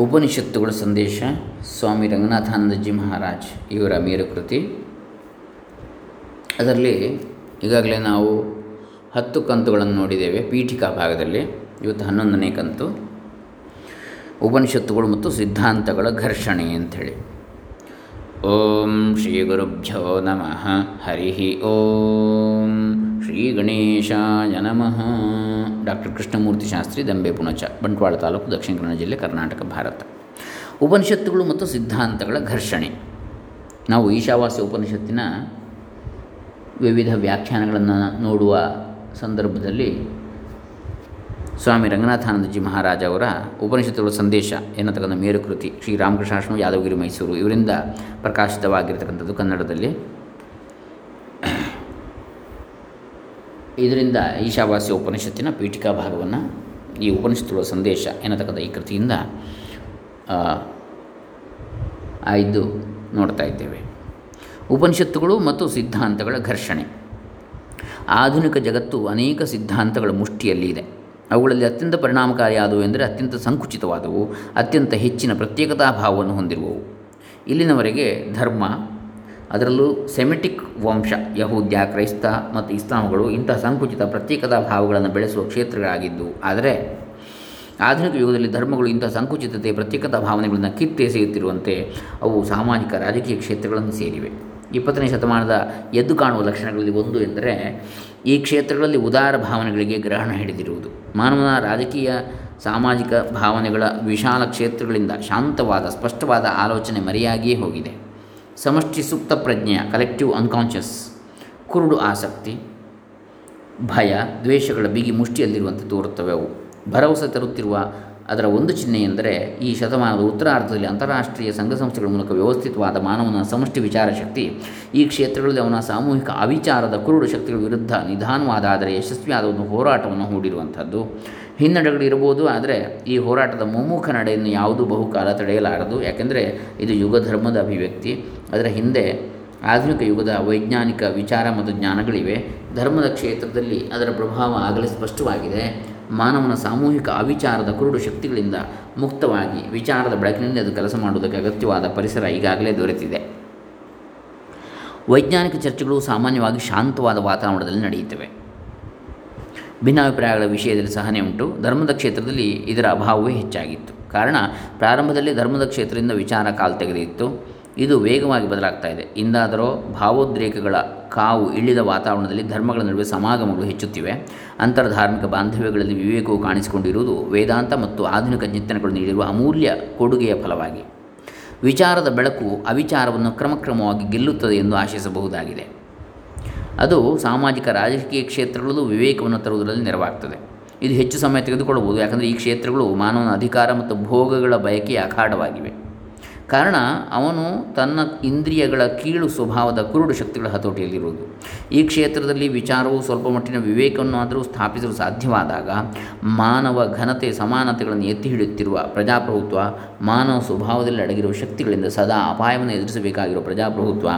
ಉಪನಿಷತ್ತುಗಳ ಸಂದೇಶ ಸ್ವಾಮಿ ರಂಗನಾಥಾನಂದಜಿ ಮಹಾರಾಜ್ ಇವರ ಮೇರುಕೃತಿ ಅದರಲ್ಲಿ ಈಗಾಗಲೇ ನಾವು ಹತ್ತು ಕಂತುಗಳನ್ನು ನೋಡಿದ್ದೇವೆ ಪೀಠಿಕಾ ಭಾಗದಲ್ಲಿ, ಇವತ್ತು ಹನ್ನೊಂದನೇ ಕಂತು. ಉಪನಿಷತ್ತುಗಳು ಮತ್ತು ಸಿದ್ಧಾಂತಗಳ ಘರ್ಷಣೆ ಅಂಥೇಳಿ. ಓಂ ಶ್ರೀ ಗುರುಭ್ಯೋ ನಮಃ ಹರಿ ಓಂ ಶ್ರೀ ಗಣೇಶಾಯ ನಮಃ. ಡಾಕ್ಟರ್ ಕೃಷ್ಣಮೂರ್ತಿ ಶಾಸ್ತ್ರಿ, ದಂಬೆ ಪುಣಚ, ಬಂಟ್ವಾಳ ತಾಲೂಕು, ದಕ್ಷಿಣ ಕನ್ನಡ ಜಿಲ್ಲೆ, ಕರ್ನಾಟಕ, ಭಾರತ. ಉಪನಿಷತ್ತುಗಳು ಮತ್ತು ಸಿದ್ಧಾಂತಗಳ ಘರ್ಷಣೆ. ನಾವು ಈಶಾವಾಸ್ಯ ಉಪನಿಷತ್ತಿನ ವಿವಿಧ ವ್ಯಾಖ್ಯಾನಗಳನ್ನು ನೋಡುವ ಸಂದರ್ಭದಲ್ಲಿ ಸ್ವಾಮಿ ರಂಗನಾಥಾನಂದಜಿ ಮಹಾರಾಜ ಅವರ ಉಪನಿಷತ್ತುಗಳ ಸಂದೇಶ ಎನ್ನತಕ್ಕಂಥ ಮೇರುಕೃತಿ ಶ್ರೀ ರಾಮಕೃಷ್ಣಾಶ್ರಮ ಯಾದವಗಿರಿ ಮೈಸೂರು ಇವರಿಂದ ಪ್ರಕಾಶಿತವಾಗಿರ್ತಕ್ಕಂಥದ್ದು ಕನ್ನಡದಲ್ಲಿ. ಇದರಿಂದ ಈಶಾವಾಸ್ಯ ಉಪನಿಷತ್ತಿನ ಪೀಠಿಕಾ ಭಾಗವನ್ನು ಈ ಉಪನಿಷತ್ತುಗಳ ಸಂದೇಶ ಎನ್ನತಕ್ಕಂಥ ಈ ಕೃತಿಯಿಂದ ಆಯ್ದು ನೋಡ್ತಾ ಇದ್ದೇವೆ. ಉಪನಿಷತ್ತುಗಳು ಮತ್ತು ಸಿದ್ಧಾಂತಗಳ ಘರ್ಷಣೆ. ಆಧುನಿಕ ಜಗತ್ತು ಅನೇಕ ಸಿದ್ಧಾಂತಗಳ ಮುಷ್ಟಿಯಲ್ಲಿ ಇದೆ. ಅವುಗಳಲ್ಲಿ ಅತ್ಯಂತ ಪರಿಣಾಮಕಾರಿಯಾದವು ಎಂದರೆ ಅತ್ಯಂತ ಸಂಕುಚಿತವಾದವು, ಅತ್ಯಂತ ಹೆಚ್ಚಿನ ಪ್ರತ್ಯೇಕತಾ ಭಾವವನ್ನು ಹೊಂದಿರುವವು. ಇಲ್ಲಿನವರೆಗೆ ಧರ್ಮ ಅದರಲ್ಲೂ ಸೆಮೆಟಿಕ್ ವಂಶ, ಯಹೂದ್ಯ, ಕ್ರೈಸ್ತ ಮತ್ತು ಇಸ್ಲಾಂಗಳು ಇಂತಹ ಸಂಕುಚಿತ ಪ್ರತ್ಯೇಕದ ಭಾವಗಳನ್ನು ಬೆಳೆಸುವ ಕ್ಷೇತ್ರಗಳಾಗಿದ್ದು, ಆದರೆ ಆಧುನಿಕ ಯುಗದಲ್ಲಿ ಧರ್ಮಗಳು ಇಂಥ ಸಂಕುಚಿತತೆ, ಪ್ರತ್ಯೇಕತಾ ಭಾವನೆಗಳನ್ನು ಕಿತ್ತೆಸೆಯುತ್ತಿರುವಂತೆ ಅವು ಸಾಮಾಜಿಕ ರಾಜಕೀಯ ಕ್ಷೇತ್ರಗಳನ್ನು ಸೇರಿವೆ. ಇಪ್ಪತ್ತನೇ ಶತಮಾನದ ಎದ್ದು ಕಾಣುವ ಲಕ್ಷಣಗಳಲ್ಲಿ ಒಂದು ಎಂದರೆ, ಈ ಕ್ಷೇತ್ರಗಳಲ್ಲಿ ಉದಾರ ಭಾವನೆಗಳಿಗೆ ಗ್ರಹಣ ಹಿಡಿದಿರುವುದು. ಮಾನವನ ರಾಜಕೀಯ, ಸಾಮಾಜಿಕ ಭಾವನೆಗಳ ವಿಶಾಲ ಕ್ಷೇತ್ರಗಳಿಂದ ಶಾಂತವಾದ, ಸ್ಪಷ್ಟವಾದ ಆಲೋಚನೆ ಮರೆಯಾಗಿಯೇ ಹೋಗಿದೆ. ಸಮಷ್ಟಿ ಸೂಕ್ತ ಪ್ರಜ್ಞೆಯ ಕಲೆಕ್ಟಿವ್ ಅನ್ಕಾನ್ಷಿಯಸ್ ಕುರುಡು ಆಸಕ್ತಿ, ಭಯ, ದ್ವೇಷಗಳ ಬಿಗಿ ಮುಷ್ಟಿಯಲ್ಲಿರುವಂತೆ ತೋರುತ್ತವೆ ಅವು. ಭರವಸೆ ತರುತ್ತಿರುವ ಅದರ ಒಂದು ಚಿಹ್ನೆ ಎಂದರೆ ಈ ಶತಮಾನದ ಉತ್ತರಾರ್ಧದಲ್ಲಿ ಅಂತಾರಾಷ್ಟ್ರೀಯ ಸಂಘ ಸಂಸ್ಥೆಗಳ ಮೂಲಕ ವ್ಯವಸ್ಥಿತವಾದ ಮಾನವನ ಸಮಷ್ಟಿ ವಿಚಾರ ಶಕ್ತಿ. ಈ ಕ್ಷೇತ್ರಗಳಲ್ಲಿ ಅವನ ಸಾಮೂಹಿಕ ಅವಿಚಾರದ ಕುರುಡು ಶಕ್ತಿಗಳ ವಿರುದ್ಧ ನಿಧಾನವಾದ ಆದರೆ ಯಶಸ್ವಿಯಾದ ಒಂದು ಹೋರಾಟವನ್ನು ಹೂಡಿರುವಂಥದ್ದು. ಹಿನ್ನಡೆಗಳು ಇರಬಹುದು, ಆದರೆ ಈ ಹೋರಾಟದ ಮುಮ್ಮುಖ ನಡೆಯನ್ನು ಯಾವುದೂ ಬಹುಕಾಲ ತಡೆಯಲಾರದು? ಯಾಕೆಂದರೆ ಇದು ಯುಗ ಧರ್ಮದ ಅಭಿವ್ಯಕ್ತಿ. ಅದರ ಹಿಂದೆ ಆಧುನಿಕ ಯುಗದ ವೈಜ್ಞಾನಿಕ ವಿಚಾರ ಮತ್ತು ಜ್ಞಾನಗಳಿವೆ. ಧರ್ಮದ ಕ್ಷೇತ್ರದಲ್ಲಿ ಅದರ ಪ್ರಭಾವ ಆಗಲೇ ಸ್ಪಷ್ಟವಾಗಿದೆ. ಮಾನವನ ಸಾಮೂಹಿಕ ಅವಿಚಾರದ ಕುರುಡು ಶಕ್ತಿಗಳಿಂದ ಮುಕ್ತವಾಗಿ ವಿಚಾರದ ಬೆಳಕಿನಲ್ಲಿ ಅದು ಕೆಲಸ ಮಾಡುವುದಕ್ಕೆ ಅಗತ್ಯವಾದ ಪರಿಸರ ಈಗಾಗಲೇ ದೊರೆತಿದೆ. ವೈಜ್ಞಾನಿಕ ಚರ್ಚೆಗಳು ಸಾಮಾನ್ಯವಾಗಿ ಶಾಂತವಾದ ವಾತಾವರಣದಲ್ಲಿ ನಡೆಯುತ್ತವೆ. ಭಿನ್ನಾಭಿಪ್ರಾಯಗಳ ವಿಷಯದಲ್ಲಿ ಸಹನೆ ಉಂಟು. ಧರ್ಮದ ಕ್ಷೇತ್ರದಲ್ಲಿ ಇದರ ಅಭಾವವೇ ಹೆಚ್ಚಾಗಿತ್ತು. ಕಾರಣ, ಪ್ರಾರಂಭದಲ್ಲಿ ಧರ್ಮದ ಕ್ಷೇತ್ರದಿಂದ ವಿಚಾರ ಕಾಲು ತೆಗೆದಿತ್ತು. ಇದು ವೇಗವಾಗಿ ಬದಲಾಗ್ತಾ ಇದೆ. ಇಂದಾದರೂ ಭಾವೋದ್ರೇಕಗಳ ಕಾವು ಇಳಿದ ವಾತಾವರಣದಲ್ಲಿ ಧರ್ಮಗಳ ನಡುವೆ ಸಮಾಗಮಗಳು ಹೆಚ್ಚುತ್ತಿವೆ. ಅಂತರ್ಧಾರ್ಮಿಕ ಬಾಂಧವ್ಯಗಳಲ್ಲಿ ವಿವೇಕವು ಕಾಣಿಸಿಕೊಂಡಿರುವುದು ವೇದಾಂತ ಮತ್ತು ಆಧುನಿಕ ಚಿಂತನೆಗಳು ನೀಡಿರುವ ಅಮೂಲ್ಯ ಕೊಡುಗೆಯ ಫಲವಾಗಿ. ವಿಚಾರದ ಬೆಳಕು ಅವಿಚಾರವನ್ನು ಕ್ರಮಕ್ರಮವಾಗಿ ಗೆಲ್ಲುತ್ತದೆ ಎಂದು ಆಶಿಸಬಹುದಾಗಿದೆ. ಅದು ಸಾಮಾಜಿಕ ರಾಜಕೀಯ ಕ್ಷೇತ್ರಗಳಲ್ಲೂ ವಿವೇಕವನ್ನು ತರುವುದರಲ್ಲಿ ನೆರವಾಗ್ತದೆ. ಇದು ಹೆಚ್ಚು ಸಮಯ ತೆಗೆದುಕೊಳ್ಳಬಹುದು, ಯಾಕಂದರೆ ಈ ಕ್ಷೇತ್ರಗಳು ಮಾನವನ ಅಧಿಕಾರ ಮತ್ತು ಭೋಗಗಳ ಬಯಕೆಯ ಅಖಾಡವಾಗಿವೆ. ಕಾರಣ ಅವನು ತನ್ನ ಇಂದ್ರಿಯಗಳ ಕೀಳು ಸ್ವಭಾವದ ಕುರುಡು ಶಕ್ತಿಗಳ ಹತೋಟಿಯಲ್ಲಿರುವುದು. ಈ ಕ್ಷೇತ್ರದಲ್ಲಿ ವಿಚಾರವು ಸ್ವಲ್ಪ ಮಟ್ಟಿನ ವಿವೇಕವನ್ನು ಆದರೂ ಸ್ಥಾಪಿಸಲು ಸಾಧ್ಯವಾದಾಗ ಮಾನವ ಘನತೆ ಸಮಾನತೆಗಳನ್ನು ಎತ್ತಿ ಹಿಡಿಯುತ್ತಿರುವ ಪ್ರಜಾಪ್ರಭುತ್ವ, ಮಾನವ ಸ್ವಭಾವದಲ್ಲಿ ಅಡಗಿರುವ ಶಕ್ತಿಗಳಿಂದ ಸದಾ ಅಪಾಯವನ್ನು ಎದುರಿಸಬೇಕಾಗಿರುವ ಪ್ರಜಾಪ್ರಭುತ್ವ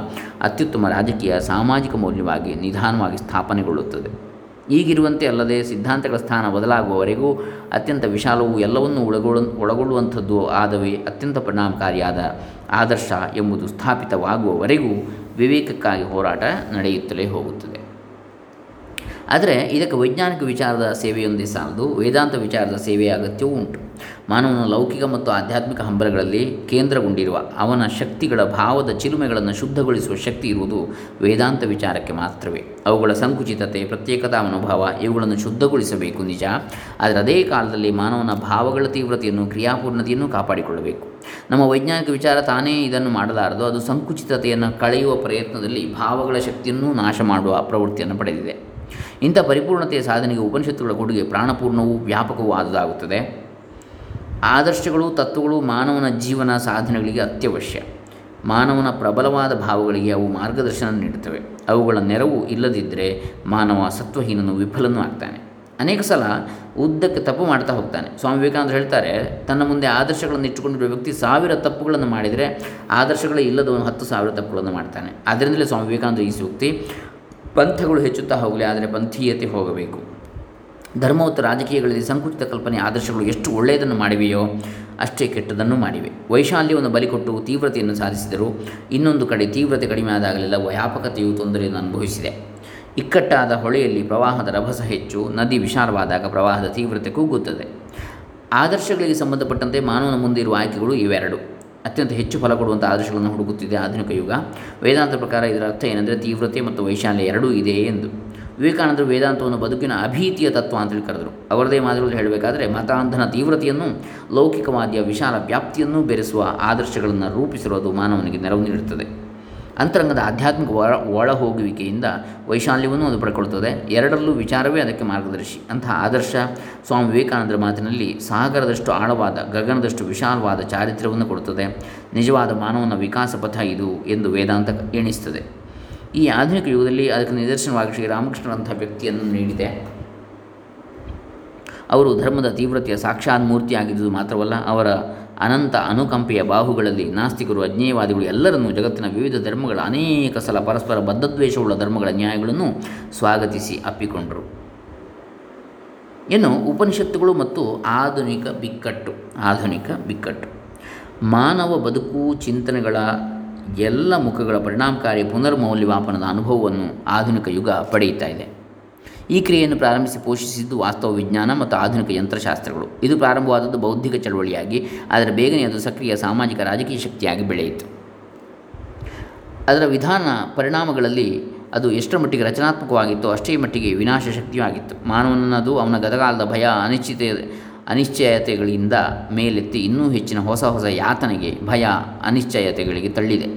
ಅತ್ಯುತ್ತಮ ರಾಜಕೀಯ ಸಾಮಾಜಿಕ ಮೌಲ್ಯವಾಗಿ ನಿಧಾನವಾಗಿ ಸ್ಥಾಪನೆಗೊಳ್ಳುತ್ತದೆ. ಈಗಿರುವಂತೆ ಅಲ್ಲದೆ ಸಿದ್ಧಾಂತಗಳ ಸ್ಥಾನ ಬದಲಾಗುವವರೆಗೂ ಅತ್ಯಂತ ವಿಶಾಲವು ಎಲ್ಲವನ್ನೂ ಒಳಗೊಳ್ಳ, ಒಳಗೊಳ್ಳುವಂಥದ್ದು ಆದವೇ ಅತ್ಯಂತ ಪರಿಣಾಮಕಾರಿಯಾದ ಆದರ್ಶ ಎಂಬುದು ಸ್ಥಾಪಿತವಾಗುವವರೆಗೂ ವಿವೇಕಕ್ಕಾಗಿ ಹೋರಾಟ ನಡೆಯುತ್ತಲೇ ಹೋಗುತ್ತದೆ. ಆದರೆ ಇದಕ್ಕೆ ವೈಜ್ಞಾನಿಕ ವಿಚಾರದ ಸೇವೆಯೊಂದೇ ಸಾಲದು, ವೇದಾಂತ ವಿಚಾರದ ಸೇವೆಯ ಅಗತ್ಯವೂ ಉಂಟು. ಮಾನವನ ಲೌಕಿಕ ಮತ್ತು ಆಧ್ಯಾತ್ಮಿಕ ಹಂಬಲಗಳಲ್ಲಿ ಕೇಂದ್ರಗೊಂಡಿರುವ ಅವನ ಶಕ್ತಿಗಳ ಭಾವದ ಚಿಲುಮೆಗಳನ್ನು ಶುದ್ಧಗೊಳಿಸುವ ಶಕ್ತಿ ಇರುವುದು ವೇದಾಂತ ವಿಚಾರಕ್ಕೆ ಮಾತ್ರವೇ. ಅವುಗಳ ಸಂಕುಚಿತತೆ, ಪ್ರತ್ಯೇಕತಾ ಮನೋಭಾವ ಇವುಗಳನ್ನು ಶುದ್ಧಗೊಳಿಸಬೇಕು, ನಿಜ. ಆದರೆ ಅದೇ ಕಾಲದಲ್ಲಿ ಮಾನವನ ಭಾವಗಳ ತೀವ್ರತೆಯನ್ನು, ಕ್ರಿಯಾಪೂರ್ಣತೆಯನ್ನು ಕಾಪಾಡಿಕೊಳ್ಳಬೇಕು. ನಮ್ಮ ವೈಜ್ಞಾನಿಕ ವಿಚಾರ ತಾನೇ ಇದನ್ನು ಮಾಡಲಾರದು. ಅದು ಸಂಕುಚಿತತೆಯನ್ನು ಕಳೆಯುವ ಪ್ರಯತ್ನದಲ್ಲಿ ಭಾವಗಳ ಶಕ್ತಿಯನ್ನು ನಾಶ ಮಾಡುವ ಪ್ರವೃತ್ತಿಯನ್ನು ಪಡೆದಿದೆ. ಇಂಥ ಪರಿಪೂರ್ಣತೆಯ ಸಾಧನೆಗೆ ಉಪನಿಷತ್ತುಗಳ ಕೊಡುಗೆ ಪ್ರಾಣಪೂರ್ಣವೂ ವ್ಯಾಪಕವೂ ಆದುದಾಗುತ್ತದೆ. ಆದರ್ಶಗಳು, ತತ್ವಗಳು ಮಾನವನ ಜೀವನ ಸಾಧನೆಗಳಿಗೆ ಅತ್ಯವಶ್ಯ. ಮಾನವನ ಪ್ರಬಲವಾದ ಭಾವಗಳಿಗೆ ಅವು ಮಾರ್ಗದರ್ಶನ ನೀಡುತ್ತವೆ. ಅವುಗಳ ನೆರವು ಇಲ್ಲದಿದ್ದರೆ ಮಾನವ ಸತ್ವಹೀನನು ವಿಫಲನೂ ಆಗ್ತಾನೆ. ಅನೇಕ ಸಲ ಉದ್ದಕ್ಕೆ ತಪ್ಪು ಮಾಡ್ತಾ ಹೋಗ್ತಾನೆ. ಸ್ವಾಮಿ ವಿವೇಕಾನಂದರು ಹೇಳ್ತಾರೆ, ತನ್ನ ಮುಂದೆ ಆದರ್ಶಗಳನ್ನು ಇಟ್ಟುಕೊಂಡಿರುವ ವ್ಯಕ್ತಿ ಸಾವಿರ ತಪ್ಪುಗಳನ್ನು ಮಾಡಿದರೆ ಆದರ್ಶಗಳೇ ಇಲ್ಲದವನು ಹತ್ತು ಸಾವಿರ ತಪ್ಪುಗಳನ್ನು ಮಾಡ್ತಾನೆ. ಅದರಿಂದಲೇ ಸ್ವಾಮಿ ವಿವೇಕಾನಂದ ಈ ಸೂಕ್ತಿ, ಪಂಥಗಳು ಹೆಚ್ಚುತ್ತಾ ಹೋಗಲಿ, ಆದರೆ ಪಂಥೀಯತೆ ಹೋಗಬೇಕು. ಧರ್ಮ ರಾಜಕೀಯಗಳಲ್ಲಿ ಸಂಕುಚಿತ ಕಲ್ಪನೆ ಆದರ್ಶಗಳು ಎಷ್ಟು ಒಳ್ಳೆಯದನ್ನು ಮಾಡಿವೆಯೋ ಅಷ್ಟೇ ಕೆಟ್ಟದನ್ನು ಮಾಡಿವೆ. ವೈಶಾಲ್ಯವನ್ನು ಬಲಿಕೊಟ್ಟು ತೀವ್ರತೆಯನ್ನು ಸಾಧಿಸಿದರು ಇನ್ನೊಂದು ಕಡೆ ತೀವ್ರತೆ ಕಡಿಮೆ ಆದಾಗಲೆಲ್ಲ ವ್ಯಾಪಕತೆಯು ತೊಂದರೆಯನ್ನು ಅನುಭವಿಸಿದೆ. ಇಕ್ಕಟ್ಟಾದ ಹೊಳೆಯಲ್ಲಿ ಪ್ರವಾಹದ ರಭಸ ಹೆಚ್ಚು, ನದಿ ವಿಶಾಲವಾದಾಗ ಪ್ರವಾಹದ ತೀವ್ರತೆ ಕುಗ್ಗುತ್ತದೆ ಆದರ್ಶಗಳಿಗೆ ಸಂಬಂಧಪಟ್ಟಂತೆ ಮಾನವನ ಮುಂದೆ ಇರುವ ಆಯ್ಕೆಗಳು ಇವೆರಡು. ಅತ್ಯಂತ ಹೆಚ್ಚು ಫಲ ಕೊಡುವಂಥ ಆದರ್ಶಗಳನ್ನು ಹುಡುಕುತ್ತಿದೆ ಆಧುನಿಕ ಯುಗ. ವೇದಾಂತ ಪ್ರಕಾರ ಇದರ ಅರ್ಥ ಏನೆಂದರೆ ತೀವ್ರತೆ ಮತ್ತು ವೈಶಾಲ್ಯ ಎರಡೂ ಇದೆ ಎಂದು. ವಿವೇಕಾನಂದರು ವೇದಾಂತವನ್ನು ಬದುಕಿನ ಅಭೀತಿಯ ತತ್ವ ಅಂತೇಳಿ ಕರೆದರು. ಅವರದೇ ಮಾದರಿಯಲ್ಲಿ ಹೇಳಬೇಕಾದರೆ ಮತಾಂಧನ ತೀವ್ರತೆಯನ್ನು, ಲೌಕಿಕವಾದಿಯ ವಿಶಾಲ ವ್ಯಾಪ್ತಿಯನ್ನು ಬೆರೆಸುವ ಆದರ್ಶಗಳನ್ನು ರೂಪಿಸಿರುವುದು ಮಾನವನಿಗೆ ನೆರವು ನೀಡುತ್ತದೆ. ಅಂತರಂಗದ ಆಧ್ಯಾತ್ಮಿಕ ಒಳ ಒಳ ಹೋಗುವಿಕೆಯಿಂದ ವೈಶಾಲ್ಯವನ್ನು ಅದು ಪಡ್ಕೊಳ್ತದೆ. ಎರಡರಲ್ಲೂ ವಿಚಾರವೇ ಅದಕ್ಕೆ ಮಾರ್ಗದರ್ಶಿ. ಅಂತಹ ಆದರ್ಶ ಸ್ವಾಮಿ ವಿವೇಕಾನಂದರ ಮಾತಿನಲ್ಲಿ ಸಾಗರದಷ್ಟು ಆಳವಾದ, ಗಗನದಷ್ಟು ವಿಶಾಲವಾದ ಚಾರಿತ್ರ್ಯವನ್ನು ಕೊಡುತ್ತದೆ. ನಿಜವಾದ ಮಾನವನ ವಿಕಾಸ ಪಥ ಇದು ಎಂದು ವೇದಾಂತ ಎಣಿಸ್ತದೆ. ಈ ಆಧುನಿಕ ಯುಗದಲ್ಲಿ ಅದಕ್ಕೆ ನಿದರ್ಶನವಾಗಿ ಶ್ರೀರಾಮಕೃಷ್ಣರಂಥ ವ್ಯಕ್ತಿಯನ್ನು ನೀಡಿದೆ. ಅವರು ಧರ್ಮದ ತೀವ್ರತೆಯ ಸಾಕ್ಷಾತ್ ಮೂರ್ತಿಯಾಗಿದ್ದುದು ಮಾತ್ರವಲ್ಲ, ಅವರ ಅನಂತ ಅನುಕಂಪೆಯ ಬಾಹುಗಳಲ್ಲಿ ನಾಸ್ತಿಕರು, ಅಜ್ಞೇಯವಾದಿಗಳು ಎಲ್ಲರನ್ನೂ ಜಗತ್ತಿನ ವಿವಿಧ ಧರ್ಮಗಳ ಅನೇಕ ಸಲ ಪರಸ್ಪರ ಬದ್ಧದ್ವೇಷವುಳ್ಳ ಧರ್ಮಗಳ ನ್ಯಾಯಗಳನ್ನು ಸ್ವಾಗತಿಸಿ ಅಪ್ಪಿಕೊಂಡರು. ಇನ್ನು ಉಪನಿಷತ್ತುಗಳು ಮತ್ತು ಆಧುನಿಕ ಬಿಕ್ಕಟ್ಟು ಆಧುನಿಕ ಬಿಕ್ಕಟ್ಟು. ಮಾನವ ಬದುಕು ಚಿಂತನೆಗಳ ಎಲ್ಲ ಮುಖಗಳ ಪರಿಣಾಮಕಾರಿ ಪುನರ್ಮೌಲ್ಯಮಾಪನದ ಅನುಭವವನ್ನು ಆಧುನಿಕ ಯುಗ ಪಡೆಯುತ್ತಾ ಇದೆ. ಈ ಕ್ರಿಯೆಯನ್ನು ಪ್ರಾರಂಭಿಸಿ ಪೋಷಿಸಿದ್ದು ವಾಸ್ತವ ವಿಜ್ಞಾನ ಮತ್ತು ಆಧುನಿಕ ಯಂತ್ರಶಾಸ್ತ್ರಗಳು. ಇದು ಪ್ರಾರಂಭವಾದದ್ದು ಬೌದ್ಧಿಕ ಚಳವಳಿಯಾಗಿ, ಆದರೆ ಬೇಗನೆ ಅದು ಸಕ್ರಿಯ ಸಾಮಾಜಿಕ ರಾಜಕೀಯ ಶಕ್ತಿಯಾಗಿ ಬೆಳೆಯಿತು. ಅದರ ವಿಧಾನ ಪರಿಣಾಮಗಳಲ್ಲಿ ಅದು ಎಷ್ಟರ ಮಟ್ಟಿಗೆ ರಚನಾತ್ಮಕವಾಗಿತ್ತು ಅಷ್ಟೇ ಮಟ್ಟಿಗೆ ವಿನಾಶ ಶಕ್ತಿಯೂ ಆಗಿತ್ತು. ಮಾನವನನ್ನದು ಅವನ ಗತಕಾಲದ ಭಯ ಅನಿಶ್ಚಿತ ಅನಿಶ್ಚಯತೆಗಳಿಂದ ಮೇಲೆತ್ತಿ ಇನ್ನೂ ಹೆಚ್ಚಿನ ಹೊಸ ಹೊಸ ಯಾತನೆಗೆ ಭಯ ಅನಿಶ್ಚಯತೆಗಳಿಗೆ ತಳ್ಳಿದೆ.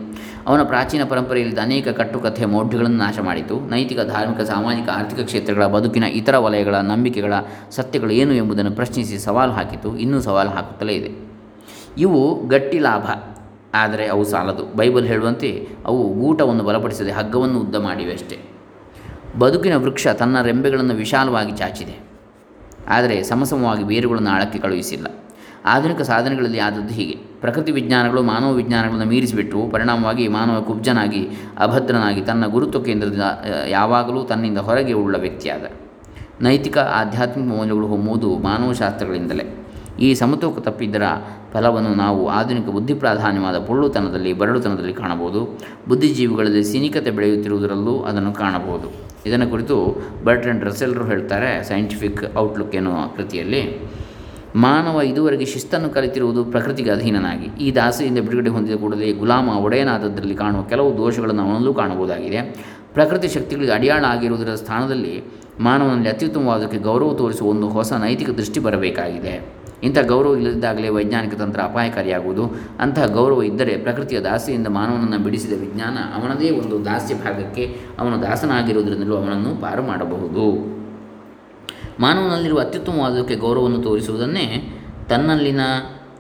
ಅವನ ಪ್ರಾಚೀನ ಪರಂಪರೆಯಲ್ಲಿದ್ದ ಅನೇಕ ಕಟ್ಟುಕಥೆ ಮೌಢ್ಯಗಳನ್ನು ನಾಶ ಮಾಡಿತು. ನೈತಿಕ, ಧಾರ್ಮಿಕ, ಸಾಮಾಜಿಕ, ಆರ್ಥಿಕ ಕ್ಷೇತ್ರಗಳ ಬದುಕಿನ ಇತರ ವಲಯಗಳ ನಂಬಿಕೆಗಳ ಸತ್ಯಗಳು ಏನು ಎಂಬುದನ್ನು ಪ್ರಶ್ನಿಸಿ ಸವಾಲು ಹಾಕಿತು. ಇನ್ನೂ ಸವಾಲು ಹಾಕುತ್ತಲೇ ಇದೆ. ಇವು ಗಟ್ಟಿ ಲಾಭ, ಆದರೆ ಅವು ಸಾಲದು. ಬೈಬಲ್ ಹೇಳುವಂತೆ ಅವು ಊಟವನ್ನು ಬಲಪಡಿಸದೆ ಹಗ್ಗವನ್ನು ಉದ್ದ ಮಾಡಿವೆ ಅಷ್ಟೇ. ಬದುಕಿನ ವೃಕ್ಷ ತನ್ನ ರೆಂಬೆಗಳನ್ನು ವಿಶಾಲವಾಗಿ ಚಾಚಿದೆ. ಆದರೆ ಸಮಸಮವಾಗಿ ಬೇರುಗಳನ್ನು ಆಳಕ್ಕೆ ಕಳುಹಿಸಿಲ್ಲ. ಆಧುನಿಕ ಸಾಧನೆಗಳಲ್ಲಿ ಆದದ್ದು ಹೀಗೆ. ಪ್ರಕೃತಿ ವಿಜ್ಞಾನಗಳು ಮಾನವ ವಿಜ್ಞಾನಗಳನ್ನು ಮೀರಿಸಿಬಿಟ್ಟು ಪರಿಣಾಮವಾಗಿ ಮಾನವ ಕುಬ್ಜನಾಗಿ ಅಭದ್ರನಾಗಿ ತನ್ನ ಗುರುತ್ವ ಕೇಂದ್ರದಿಂದ ಯಾವಾಗಲೂ ತನ್ನಿಂದ ಹೊರಗೆ ಉಳ್ಳ ವ್ಯಕ್ತಿಯಾದ. ನೈತಿಕ ಆಧ್ಯಾತ್ಮಿಕ ಮೌಲ್ಯಗಳು ಹೊಮ್ಮುವುದು ಮಾನವಶಾಸ್ತ್ರಗಳಿಂದಲೇ. ಈ ಸಮತೋಕ ತಪ್ಪಿದ್ದರ ಫಲವನ್ನು ನಾವು ಆಧುನಿಕ ಬುದ್ಧಿ ಪ್ರಾಧಾನ್ಯವಾದ ಪೊಳ್ಳುತನದಲ್ಲಿ, ಬರಡುತನದಲ್ಲಿ ಕಾಣಬಹುದು. ಬುದ್ಧಿಜೀವಿಗಳಲ್ಲಿ ಸಿನಿಕತೆ ಬೆಳೆಯುತ್ತಿರುವುದರಲ್ಲೂ ಅದನ್ನು ಕಾಣಬಹುದು. ಇದನ್ನು ಕುರಿತು ಬರ್ಟ್ರೆಂಡ್ ರಸೆಲ್ರು ಹೇಳ್ತಾರೆ ಸೈಂಟಿಫಿಕ್ ಔಟ್ಲುಕ್ ಎನ್ನುವ ಕೃತಿಯಲ್ಲಿ, ಮಾನವ ಇದುವರೆಗೆ ಶಿಸ್ತನ್ನು ಕಲಿತಿರುವುದು ಪ್ರಕೃತಿಗೆ ಅಧೀನನಾಗಿ. ಈ ದಾಸೆಯಿಂದ ಬಿಡುಗಡೆ ಹೊಂದಿದ ಕೂಡಲೇ ಗುಲಾಮ ಒಡೆಯನಾದದ್ದರಲ್ಲಿ ಕಾಣುವ ಕೆಲವು ದೋಷಗಳನ್ನು ಅವನಲ್ಲೂ ಕಾಣಬಹುದಾಗಿದೆ. ಪ್ರಕೃತಿ ಶಕ್ತಿಗಳಿಗೆ ಅಡಿಯಾಳ ಆಗಿರುವುದರ ಸ್ಥಾನದಲ್ಲಿ ಮಾನವನಲ್ಲಿ ಅತ್ಯುತ್ತಮವಾದಕ್ಕೆ ಗೌರವ ತೋರಿಸುವ ಒಂದು ಹೊಸ ನೈತಿಕ ದೃಷ್ಟಿ ಬರಬೇಕಾಗಿದೆ. ಇಂಥ ಗೌರವ ಇಲ್ಲದಿದ್ದಾಗಲೇ ವೈಜ್ಞಾನಿಕ ತಂತ್ರ ಅಪಾಯಕಾರಿಯಾಗುವುದು. ಅಂತಹ ಗೌರವ ಇದ್ದರೆ ಪ್ರಕೃತಿಯ ದಾಸಿಯಿಂದ ಮಾನವನನ್ನು ಬಿಡಿಸಿದ ವಿಜ್ಞಾನ ಅವನದೇ ಒಂದು ದಾಸ್ಯ ಭಾಗಕ್ಕೆ ಅವನು ದಾಸನಾಗಿರುವುದರಿಂದಲೂ ಅವನನ್ನು ಪಾರು ಮಾಡಬಹುದು. ಮಾನವನಲ್ಲಿರುವ ಅತ್ಯುತ್ತಮವಾದಕ್ಕೆ ಗೌರವವನ್ನು ತೋರಿಸುವುದನ್ನೇ ತನ್ನಲ್ಲಿನ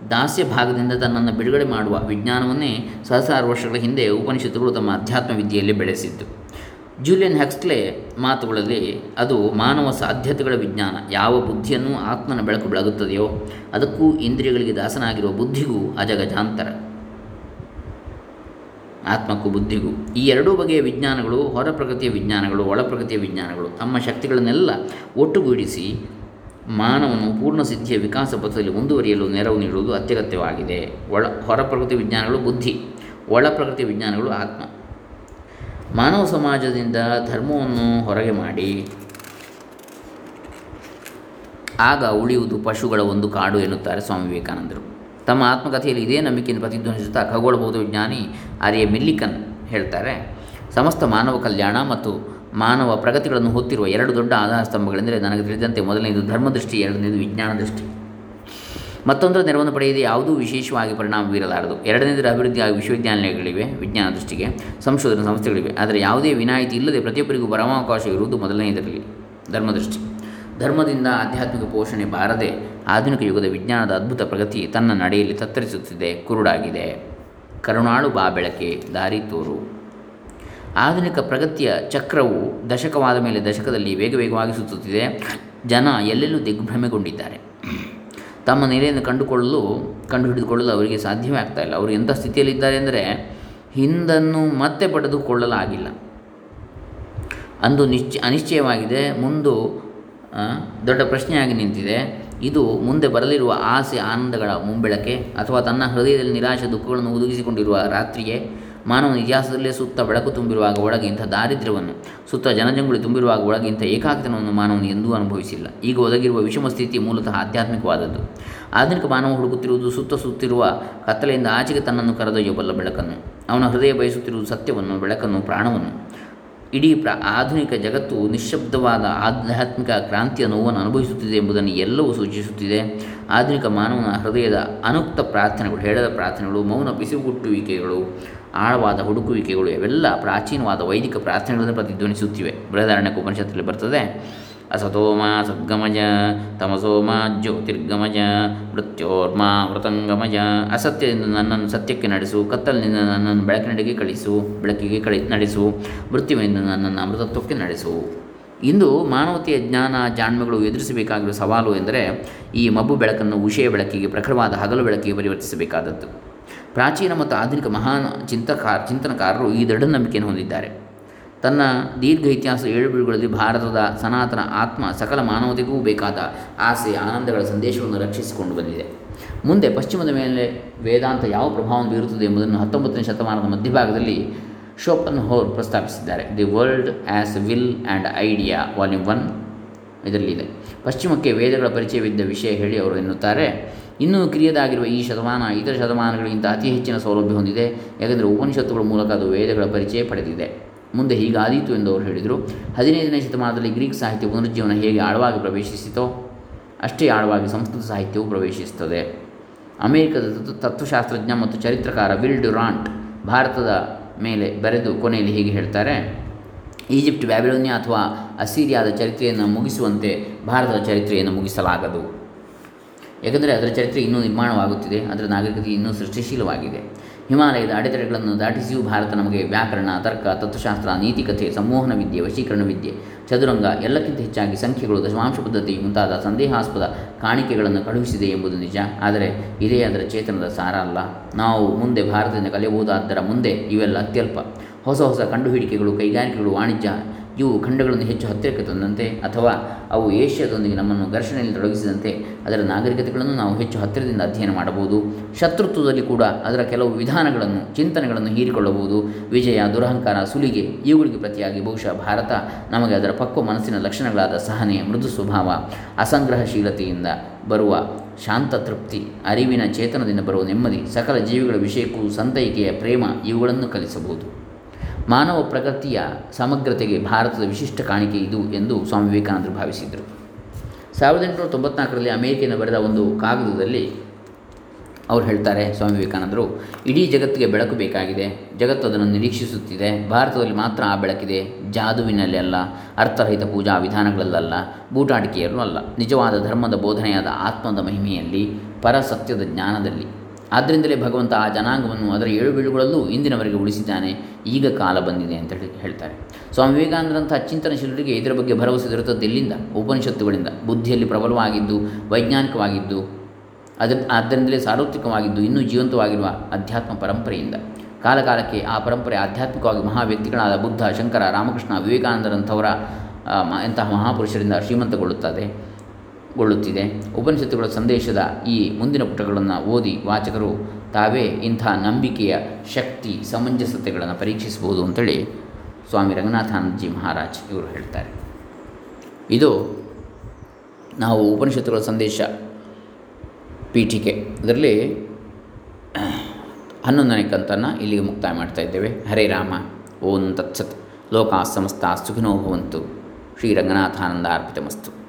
ದಾಸ್ಯ ಭಾಗದಿಂದ ತನ್ನನ್ನು ಬಿಡುಗಡೆ ಮಾಡುವ ವಿಜ್ಞಾನವನ್ನೇ ಸಹಸ್ರಾರು ವರ್ಷಗಳ ಹಿಂದೆ ಉಪನಿಷತ್ತುಗಳು ತಮ್ಮ ಅಧ್ಯಾತ್ಮ ವಿದ್ಯೆಯಲ್ಲಿ ಬೆಳೆಸಿದ್ದು. ಜೂಲಿಯನ್ ಹೆಕ್ಸ್ಲೆ ಮಾತುಗಳಲ್ಲಿ ಅದು ಮಾನವ ಸಾಧ್ಯತೆಗಳ ವಿಜ್ಞಾನ. ಯಾವ ಬುದ್ಧಿಯನ್ನು ಆತ್ಮನ ಬೆಳಕು ಬೆಳಗುತ್ತದೆಯೋ, ಅದಕ್ಕೂ ಇಂದ್ರಿಯಗಳಿಗೆ ದಾಸನಾಗಿರುವ ಬುದ್ಧಿಗೂ ಅಜಗಜಾಂತರ ಆತ್ಮಕ್ಕೂ ಬುದ್ಧಿಗೂ. ಈ ಎರಡೂ ಬಗೆಯ ವಿಜ್ಞಾನಗಳು ಹೊರ ಪ್ರಕೃತಿಯ ವಿಜ್ಞಾನಗಳು ಒಳ ಪ್ರಕೃತಿಯ ವಿಜ್ಞಾನಗಳು, ತಮ್ಮ ಶಕ್ತಿಗಳನ್ನೆಲ್ಲ ಒಟ್ಟುಗೂಡಿಸಿ ಮಾನವನು ಪೂರ್ಣ ಸಿದ್ಧಿಯ ವಿಕಾಸ ಪಥದಲ್ಲಿ ಮುಂದುವರಿಯಲು ನೆರವು ನೀಡುವುದು ಅತ್ಯಗತ್ಯವಾಗಿದೆ. ಒಳ ಹೊರ ಪ್ರಕೃತಿ ವಿಜ್ಞಾನಗಳು ಬುದ್ಧಿ ಒಳ ಪ್ರಕೃತಿ ವಿಜ್ಞಾನಗಳು ಆತ್ಮ. ಮಾನವ ಸಮಾಜದಿಂದ ಧರ್ಮವನ್ನು ಹೊರಗೆ ಮಾಡಿ, ಆಗ ಉಳಿಯುವುದು ಪಶುಗಳ ಒಂದು ಕಾಡು ಎನ್ನುತ್ತಾರೆ ಸ್ವಾಮಿ ವಿವೇಕಾನಂದರು. ತಮ್ಮ ಆತ್ಮಕಥೆಯಲ್ಲಿ ಇದೇ ನಂಬಿಕೆಯನ್ನು ಪ್ರತಿಧ್ವನಿಸುತ್ತಾ ಖಗೋಳಬಹುದು ವಿಜ್ಞಾನಿ ಆರ್ಯ ಮಿಲ್ಲಿಕನ್ ಹೇಳ್ತಾರೆ, ಸಮಸ್ತ ಮಾನವ ಕಲ್ಯಾಣ ಮತ್ತು ಮಾನವ ಪ್ರಗತಿಗಳನ್ನು ಹೊತ್ತಿರುವ ಎರಡು ದೊಡ್ಡ ಆಧಾರ ಸ್ತಂಭಗಳೆಂದರೆ ನನಗೆ ತಿಳಿದಂತೆ ಮೊದಲನೇದು ಧರ್ಮದೃಷ್ಟಿ ಎರಡನೇದು ವಿಜ್ಞಾನ ದೃಷ್ಟಿ ಮತ್ತೊಂದರ ನೆರವನ್ನು ಪಡೆಯದೆ ಯಾವುದೂ ವಿಶೇಷವಾಗಿ ಪರಿಣಾಮ ಬೀರಲಾರದು. ಎರಡನೇದರ ಅಭಿವೃದ್ಧಿಯಾಗಿ ವಿಶ್ವವಿದ್ಯಾನಿಲಯಗಳಿವೆ ವಿಜ್ಞಾನ ದೃಷ್ಟಿಗೆ ಸಂಶೋಧನಾ ಸಂಸ್ಥೆಗಳಿವೆ. ಆದರೆ ಯಾವುದೇ ವಿನಾಯಿತಿ ಇಲ್ಲದೆ ಪ್ರತಿಯೊಬ್ಬರಿಗೂ ಪರಮಾವಕಾಶ ಇರುವುದು ಮೊದಲನೆಯದರಲ್ಲಿ ಧರ್ಮದೃಷ್ಟಿ. ಧರ್ಮದಿಂದ ಆಧ್ಯಾತ್ಮಿಕ ಪೋಷಣೆ ಬಾರದೆ ಆಧುನಿಕ ಯುಗದ ವಿಜ್ಞಾನದ ಅದ್ಭುತ ಪ್ರಗತಿ ತನ್ನ ನಡೆಯಲ್ಲಿ ತತ್ತರಿಸುತ್ತಿದೆ, ಕುರುಡಾಗಿದೆ. ಕರುಣಾಳು ಬಾ ಬೆಳಕೆ, ದಾರಿ ತೋರು. ಆಧುನಿಕ ಪ್ರಗತಿಯ ಚಕ್ರವು ದಶಕವಾದ ಮೇಲೆ ದಶಕದಲ್ಲಿ ವೇಗ ವೇಗವಾಗಿ ಸುತ್ತುತ್ತಿದೆ. ಜನ ಎಲ್ಲೆಲ್ಲೂ ದಿಗ್ಭ್ರಮೆಗೊಂಡಿದ್ದಾರೆ. ತಮ್ಮ ನೆಲೆಯನ್ನು ಕಂಡುಕೊಳ್ಳಲು, ಕಂಡುಹಿಡಿದುಕೊಳ್ಳಲು ಅವರಿಗೆ ಸಾಧ್ಯವೇ ಇಲ್ಲ. ಅವರು ಎಂಥ ಸ್ಥಿತಿಯಲ್ಲಿದ್ದಾರೆ ಅಂದರೆ, ಹಿಂದನ್ನು ಮತ್ತೆ ಪಡೆದುಕೊಳ್ಳಲಾಗಿಲ್ಲ. ಅಂದು ನಿಶ್ಚ, ಅನಿಶ್ಚಯವಾಗಿದೆ. ಮುಂದು ದೊಡ್ಡ ಪ್ರಶ್ನೆಯಾಗಿ ನಿಂತಿದೆ. ಇದು ಮುಂದೆ ಬರಲಿರುವ ಆಸೆ, ಆನಂದಗಳ ಮುಂಬೆಳಕೆ ಅಥವಾ ತನ್ನ ಹೃದಯದಲ್ಲಿ ನಿರಾಶೆ, ದುಃಖಗಳನ್ನು ಒದಗಿಸಿಕೊಂಡಿರುವ ರಾತ್ರಿಯೇ ಮಾನವನ ಇತಿಹಾಸದಲ್ಲೇ ಸುತ್ತ ಬೆಳಕು ತುಂಬಿರುವಾಗ ಒಳಗೆ ಇಂಥ ದಾರಿದ್ರ್ಯವನ್ನು, ಸುತ್ತ ಜನಜಂಗುಳಿ ತುಂಬಿರುವಾಗ ಒಳಗೆ ಇಂಥ ಏಕಾಗ್ರತನವನ್ನು ಮಾನವನು ಎಂದೂ ಅನುಭವಿಸಿಲ್ಲ. ಈಗ ಒದಗಿರುವ ವಿಷಮ ಸ್ಥಿತಿ ಮೂಲತಃ ಆಧ್ಯಾತ್ಮಿಕವಾದದ್ದು. ಆಧುನಿಕ ಮಾನವ ಹುಡುಕುತ್ತಿರುವುದು ಸುತ್ತ ಸುತ್ತಿರುವ ಕತ್ತಲೆಯಿಂದ ಆಚೆಗೆ ತನ್ನನ್ನು ಕರೆದೊಯ್ಯಬಲ್ಲ ಬೆಳಕನ್ನು, ಅವನ ಹೃದಯ ಬಯಸುತ್ತಿರುವುದು ಸತ್ಯವನ್ನು, ಬೆಳಕನ್ನು, ಪ್ರಾಣವನ್ನು. ಇಡೀ ಪ್ರ, ಆಧುನಿಕ ಜಗತ್ತು ನಿಶ್ಶಬ್ದವಾದ ಆಧ್ಯಾತ್ಮಿಕ ಕ್ರಾಂತಿಯ ನೋವನ್ನು ಅನುಭವಿಸುತ್ತಿದೆ ಎಂಬುದನ್ನು ಎಲ್ಲವೂ ಸೂಚಿಸುತ್ತಿದೆ. ಆಧುನಿಕ ಮಾನವನ ಹೃದಯದ ಅನುಕ್ತ ಪ್ರಾರ್ಥನೆಗಳು, ಹೇಳದ ಪ್ರಾರ್ಥನೆಗಳು, ಮೌನ ಬಿಸಿಗುಟ್ಟುವಿಕೆಗಳು ಆಳವಾದ ಹುಡುಕುವಿಕೆಗಳು ಇವೆಲ್ಲ ಪ್ರಾಚೀನವಾದ ವೈದಿಕ ಪ್ರಾರ್ಥನೆಗಳನ್ನು ಪ್ರತಿಧ್ವನಿಸುತ್ತಿವೆ. ಬೃಹದಾರಣ್ಯಕ ಉಪನಿಷತ್ತಲ್ಲಿ ಬರ್ತದೆ. ಅಸತೋಮ ಸದ್ಗಮಜ, ತಮಸೋಮ ಜ್ಯೋತಿರ್ಗಮಜ, ಮೃತ್ಯೋರ್ಮ ಮೃತಂಗಮಜ, ಅಸತ್ಯದಿಂದ ನನ್ನನ್ನು ಸತ್ಯಕ್ಕೆ ನಡೆಸು, ಕತ್ತಲಿನಿಂದ ನನ್ನನ್ನು ಬೆಳಕಿನಡೆಗೆ ಕಳಿಸು, ಬೆಳಕಿಗೆ ಕಳಿ ನಡೆಸು, ಮೃತ್ಯುವಿನಿಂದ ನನ್ನನ್ನು ಅಮೃತತ್ವಕ್ಕೆ ನಡೆಸು. ಇಂದು ಮಾನವತೆಯ ಜ್ಞಾನ ಜಾಣ್ಮೆಗಳು ಎದುರಿಸಬೇಕಾಗಿರುವ ಸವಾಲು ಎಂದರೆ ಈ ಮಬ್ಬು ಬೆಳಕನ್ನು ಉಷೆಯ ಬೆಳಕಿಗೆ, ಪ್ರಖರವಾದ ಹಗಲು ಬೆಳಕಿಗೆ ಪರಿವರ್ತಿಸಬೇಕಾದದ್ದು. ಪ್ರಾಚೀನ ಮತ್ತು ಆಧುನಿಕ ಮಹಾನ್ ಚಿಂತಕಾರ ಚಿಂತನಕಾರರು ಈ ದೃಢ ನಂಬಿಕೆಯನ್ನು ಹೊಂದಿದ್ದಾರೆ. ತನ್ನ ದೀರ್ಘ ಇತಿಹಾಸ ಏಳುಬೀಳುಗಳಲ್ಲಿ ಭಾರತದ ಸನಾತನ ಆತ್ಮ ಸಕಲ ಮಾನವತೆಗೂ ಬೇಕಾದ ಆಸೆ, ಆನಂದಗಳ ಸಂದೇಶವನ್ನು ರಕ್ಷಿಸಿಕೊಂಡು ಬಂದಿದೆ. ಮುಂದೆ ಪಶ್ಚಿಮದ ಮೇಲೆ ವೇದಾಂತ ಯಾವ ಪ್ರಭಾವವನ್ನು ಬೀರುತ್ತದೆ ಎಂಬುದನ್ನು ಹತ್ತೊಂಬತ್ತನೇ ಶತಮಾನದ ಮಧ್ಯಭಾಗದಲ್ಲಿ ಶೋಪನ್ ಹೋರ್ ಪ್ರಸ್ತಾಪಿಸಿದ್ದಾರೆ. The world as will and idea volume one ಇದರಲ್ಲಿದೆ. ಪಶ್ಚಿಮಕ್ಕೆ ವೇದಗಳ ಪರಿಚಯವಿದ್ದ ವಿಷಯ ಹೇಳಿ ಅವರು ಎನ್ನುತ್ತಾರೆ. ಇನ್ನೂ ಕಿರಿಯದಾಗಿರುವ ಈ ಶತಮಾನ ಇತರ ಶತಮಾನಗಳಿಗಿಂತ ಅತಿ ಹೆಚ್ಚಿನ ಸೌಲಭ್ಯ ಹೊಂದಿದೆ. ಯಾಕೆಂದರೆ ಉಪನಿಷತ್ತುಗಳ ಮೂಲಕ ಅದು ವೇದಗಳ ಪರಿಚಯ ಪಡೆದಿದೆ. ಮುಂದೆ ಹೀಗಾದೀತು ಎಂದು ಅವರು ಹೇಳಿದರು. ಹದಿನೈದನೇ ಶತಮಾನದಲ್ಲಿ ಗ್ರೀಕ್ ಸಾಹಿತ್ಯ ಪುನರುಜ್ಜೀವನ ಹೇಗೆ ಆಳವಾಗಿ ಪ್ರವೇಶಿಸಿತೋ, ಅಷ್ಟೇ ಆಳವಾಗಿ ಸಂಸ್ಕೃತ ಸಾಹಿತ್ಯವು ಪ್ರವೇಶಿಸುತ್ತದೆ. ಅಮೆರಿಕದ ತತ್ವ, ತತ್ವಶಾಸ್ತ್ರಜ್ಞ ಮತ್ತು ಚರಿತ್ರಕಾರ ವಿಲ್ ಡ್ಯುರಾಂಟ್ ಭಾರತದ ಮೇಲೆ ಬರೆದು ಕೊನೆಯಲ್ಲಿ ಹೀಗೆ ಹೇಳ್ತಾರೆ, ಈಜಿಪ್ಟ್, ಬ್ಯಾಬಿಲೋನಿಯಾ ಅಥವಾ ಅಸೀರಿಯಾದ ಚರಿತ್ರೆಯನ್ನು ಮುಗಿಸುವಂತೆ ಭಾರತದ ಚರಿತ್ರೆಯನ್ನು ಮುಗಿಸಲಾಗದು. ಏಕೆಂದರೆ ಅದರ ಚರಿತ್ರೆ ಇನ್ನೂ ನಿರ್ಮಾಣವಾಗುತ್ತಿದೆ, ಅದರ ನಾಗರಿಕತೆ ಇನ್ನೂ ಸೃಷ್ಟಿಶೀಲವಾಗಿದೆ. ಹಿಮಾಲಯದ ಅಡೆತಡೆಗಳನ್ನು ದಾಟಿಸಿಯೂ ಭಾರತ ನಮಗೆ ವ್ಯಾಕರಣ, ತರ್ಕ, ತತ್ವಶಾಸ್ತ್ರ, ನೀತಿಕಥೆ, ಸಂಮೋಹನ ವಿದ್ಯೆ, ವಶೀಕರಣ ವಿದ್ಯೆ, ಚದುರಂಗ ಎಲ್ಲಕ್ಕಿಂತ ಹೆಚ್ಚಾಗಿ ಸಂಖ್ಯೆಗಳು, ದಶಮಾಂಶ ಪದ್ಧತಿ ಮುಂತಾದ ಸಂದೇಹಾಸ್ಪದ ಕಾಣಿಕೆಗಳನ್ನು ಕಳುಹಿಸಿದೆ ಎಂಬುದು ನಿಜ. ಆದರೆ ಇದೇ ಅದರ ಚೇತನದ ಸಾರ ಅಲ್ಲ. ನಾವು ಮುಂದೆ ಭಾರತದಿಂದ ಕಲಿಯಬಹುದಾದರ ಮುಂದೆ ಇವೆಲ್ಲ ಅತ್ಯಲ್ಪ. ಹೊಸ ಹೊಸ ಕಂಡುಹಿಡಿಕೆಗಳು, ಕೈಗಾರಿಕೆಗಳು, ವಾಣಿಜ್ಯ ಇವು ಖಂಡಗಳನ್ನು ಹೆಚ್ಚು ಹತ್ತಿರಕ್ಕೆ ತಂದಂತೆ ಅಥವಾ ಅವು ಏಷ್ಯಾದೊಂದಿಗೆ ನಮ್ಮನ್ನು ಘರ್ಷಣೆಯಲ್ಲಿ ತೊಡಗಿಸಿದಂತೆ ಅದರ ನಾಗರಿಕತೆಗಳನ್ನು ನಾವು ಹೆಚ್ಚು ಹತ್ತಿರದಿಂದ ಅಧ್ಯಯನ ಮಾಡಬಹುದು. ಶತ್ರುತ್ವದಲ್ಲಿ ಕೂಡ ಅದರ ಕೆಲವು ವಿಧಾನಗಳನ್ನು, ಚಿಂತನೆಗಳನ್ನು ಹೀರಿಕೊಳ್ಳಬಹುದು. ವಿಜಯ, ದುರಹಂಕಾರ, ಸುಲಿಗೆ ಇವುಗಳಿಗೆ ಪ್ರತಿಯಾಗಿ ಬಹುಶಃ ಭಾರತ ನಮಗೆ ಅದರ ಪಕ್ವ ಮನಸ್ಸಿನ ಲಕ್ಷಣಗಳಾದ ಸಹನೆ, ಮೃದು ಸ್ವಭಾವ, ಅಸಂಗ್ರಹಶೀಲತೆಯಿಂದ ಬರುವ ಶಾಂತ ತೃಪ್ತಿ, ಅರಿವಿನ ಚೇತನದಿಂದ ಬರುವ ನೆಮ್ಮದಿ, ಸಕಲ ಜೀವಿಗಳ ವಿಷಯಕ್ಕೂ ಸಂತೈಕೆಯ ಪ್ರೇಮ ಇವುಗಳನ್ನು ಕಲಿಸಬಹುದು. ಮಾನವ ಪ್ರಗತಿಯ ಸಮಗ್ರತೆಗೆ ಭಾರತದ ವಿಶಿಷ್ಟ ಕಾಣಿಕೆ ಇದು ಎಂದು ಸ್ವಾಮಿ ವಿವೇಕಾನಂದರು ಭಾವಿಸಿದರು. ಸಾವಿರದ ಎಂಟುನೂರ ತೊಂಬತ್ನಾಲ್ಕರಲ್ಲಿ ಅಮೇರಿಕೆಯನ್ನು ಬರೆದ ಒಂದು ಕಾಗದದಲ್ಲಿ ಅವ್ರು ಹೇಳ್ತಾರೆ ಸ್ವಾಮಿ ವಿವೇಕಾನಂದರು, ಇಡೀ ಜಗತ್ತಿಗೆ ಬೆಳಕು ಬೇಕಾಗಿದೆ, ಜಗತ್ತು ಅದನ್ನು ನಿರೀಕ್ಷಿಸುತ್ತಿದೆ, ಭಾರತದಲ್ಲಿ ಮಾತ್ರ ಆ ಬೆಳಕಿದೆ, ಜಾದುವಿನಲ್ಲಿ ಅಲ್ಲ, ಅರ್ಥರಹಿತ ಪೂಜಾ ವಿಧಾನಗಳಲ್ಲಲ್ಲ ಬೂಟಾಟಿಕೆಯಲ್ಲೂ ಅಲ್ಲ, ನಿಜವಾದ ಧರ್ಮದ ಬೋಧನೆಯಾದ ಆತ್ಮದ ಮಹಿಮೆಯಲ್ಲಿ ಪರಸತ್ಯದ ಜ್ಞಾನದಲ್ಲಿ. ಆದ್ದರಿಂದಲೇ ಭಗವಂತ ಆ ಜನಾಂಗವನ್ನು ಅದರ ಏಳು ಬೀಳುಗಳಲ್ಲೂ ಇಂದಿನವರೆಗೆ ಉಳಿಸಿದ್ದಾನೆ. ಈಗ ಕಾಲ ಬಂದಿದೆ ಅಂತ ಹೇಳಿ ಹೇಳ್ತಾರೆ. ಸ್ವಾಮಿ ವಿವೇಕಾನಂದರಂಥ ಚಿಂತನಶೀಲರಿಗೆ ಇದರ ಬಗ್ಗೆ ಭರವಸೆ ದೊರೆತದ್ದೆಲ್ಲಿಂದ ಉಪನಿಷತ್ತುಗಳಿಂದ. ಬುದ್ಧಿಯಲ್ಲಿ ಪ್ರಬಲವಾಗಿದ್ದು, ವೈಜ್ಞಾನಿಕವಾಗಿದ್ದು ಅದ್ರ ಆದ್ದರಿಂದಲೇ ಸಾರ್ವತ್ರಿಕವಾಗಿದ್ದು, ಇನ್ನೂ ಜೀವಂತವಾಗಿರುವ ಅಧ್ಯಾತ್ಮ ಪರಂಪರೆಯಿಂದ. ಕಾಲಕಾಲಕ್ಕೆ ಆ ಪರಂಪರೆ ಆಧ್ಯಾತ್ಮಿಕವಾಗಿ ಮಹಾ ವ್ಯಕ್ತಿಗಳಾದ ಬುದ್ಧ, ಶಂಕರ, ರಾಮಕೃಷ್ಣ, ವಿವೇಕಾನಂದರಂಥವರ ಎಂತಹ ಮಹಾಪುರುಷರಿಂದ ಶ್ರೀಮಂತಗೊಳ್ಳುತ್ತದೆ. ಗೊಳ್ಳುತ್ತಿದೆ. ಉಪನಿಷತ್ತುಗಳ ಸಂದೇಶದ ಈ ಮುಂದಿನ ಪುಟಗಳನ್ನು ಓದಿ ವಾಚಕರು ತಾವೇ ಇಂಥ ನಂಬಿಕೆಯ ಶಕ್ತಿ ಸಮಂಜಸತೆಗಳನ್ನು ಪರೀಕ್ಷಿಸಬಹುದು ಅಂತೇಳಿ ಸ್ವಾಮಿ ರಂಗನಾಥಾನಂದಜಿ ಮಹಾರಾಜ್ ಇವರು ಹೇಳ್ತಾರೆ. ಇದು ನಾವು ಉಪನಿಷತ್ತುಗಳ ಸಂದೇಶ ಪೀಠಿಕೆ. ಇದರಲ್ಲಿ ಹನ್ನೊಂದನೇ ಕಂತನ್ನು ಇಲ್ಲಿಗೆ ಮುಕ್ತಾಯ ಮಾಡ್ತಾ ಇದ್ದೇವೆ. ಹರೇ ರಾಮ, ಓಂ ತತ್ಸತ್ ಲೋಕಾ ಸಮಸ್ತ ಸುಖಿನೋ ಭವಂತು, ಶ್ರೀ ರಂಗನಾಥಾನಂದ ಅರ್ಪಿತಮಸ್ತು